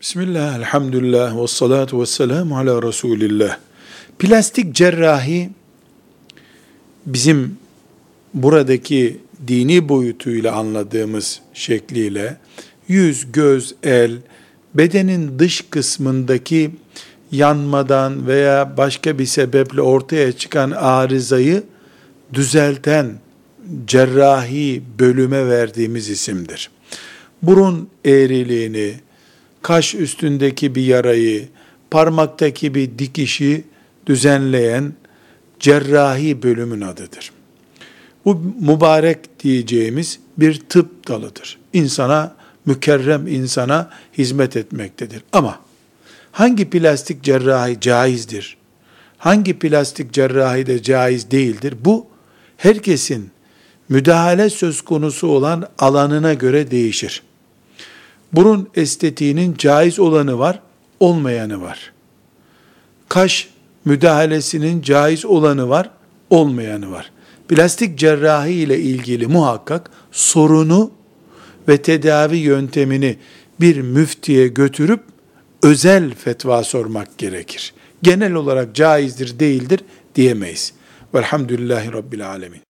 Bismillah, elhamdülillah, ve salatu ve selamu ala Resulillah. Plastik cerrahi bizim buradaki dini boyutuyla anladığımız şekliyle yüz, göz, el, bedenin dış kısmındaki yanmadan veya başka bir sebeple ortaya çıkan arızayı düzelten cerrahi bölüme verdiğimiz isimdir. Burun eğriliğini, kaş üstündeki bir yarayı, parmaktaki bir dikişi düzenleyen cerrahi bölümün adıdır. Bu mübarek diyeceğimiz bir tıp dalıdır. İnsana, mükerrem insana hizmet etmektedir. Ama hangi plastik cerrahi caizdir? Hangi plastik cerrahi de caiz değildir? Bu herkesin müdahale söz konusu olan alanına göre değişir. Burun estetiğinin caiz olanı var, olmayanı var. Kaş müdahalesinin caiz olanı var, olmayanı var. Plastik cerrahi ile ilgili muhakkak sorunu ve tedavi yöntemini bir müftiye götürüp özel fetva sormak gerekir. Genel olarak caizdir, değildir diyemeyiz. Velhamdülillahi Rabbil Alemin.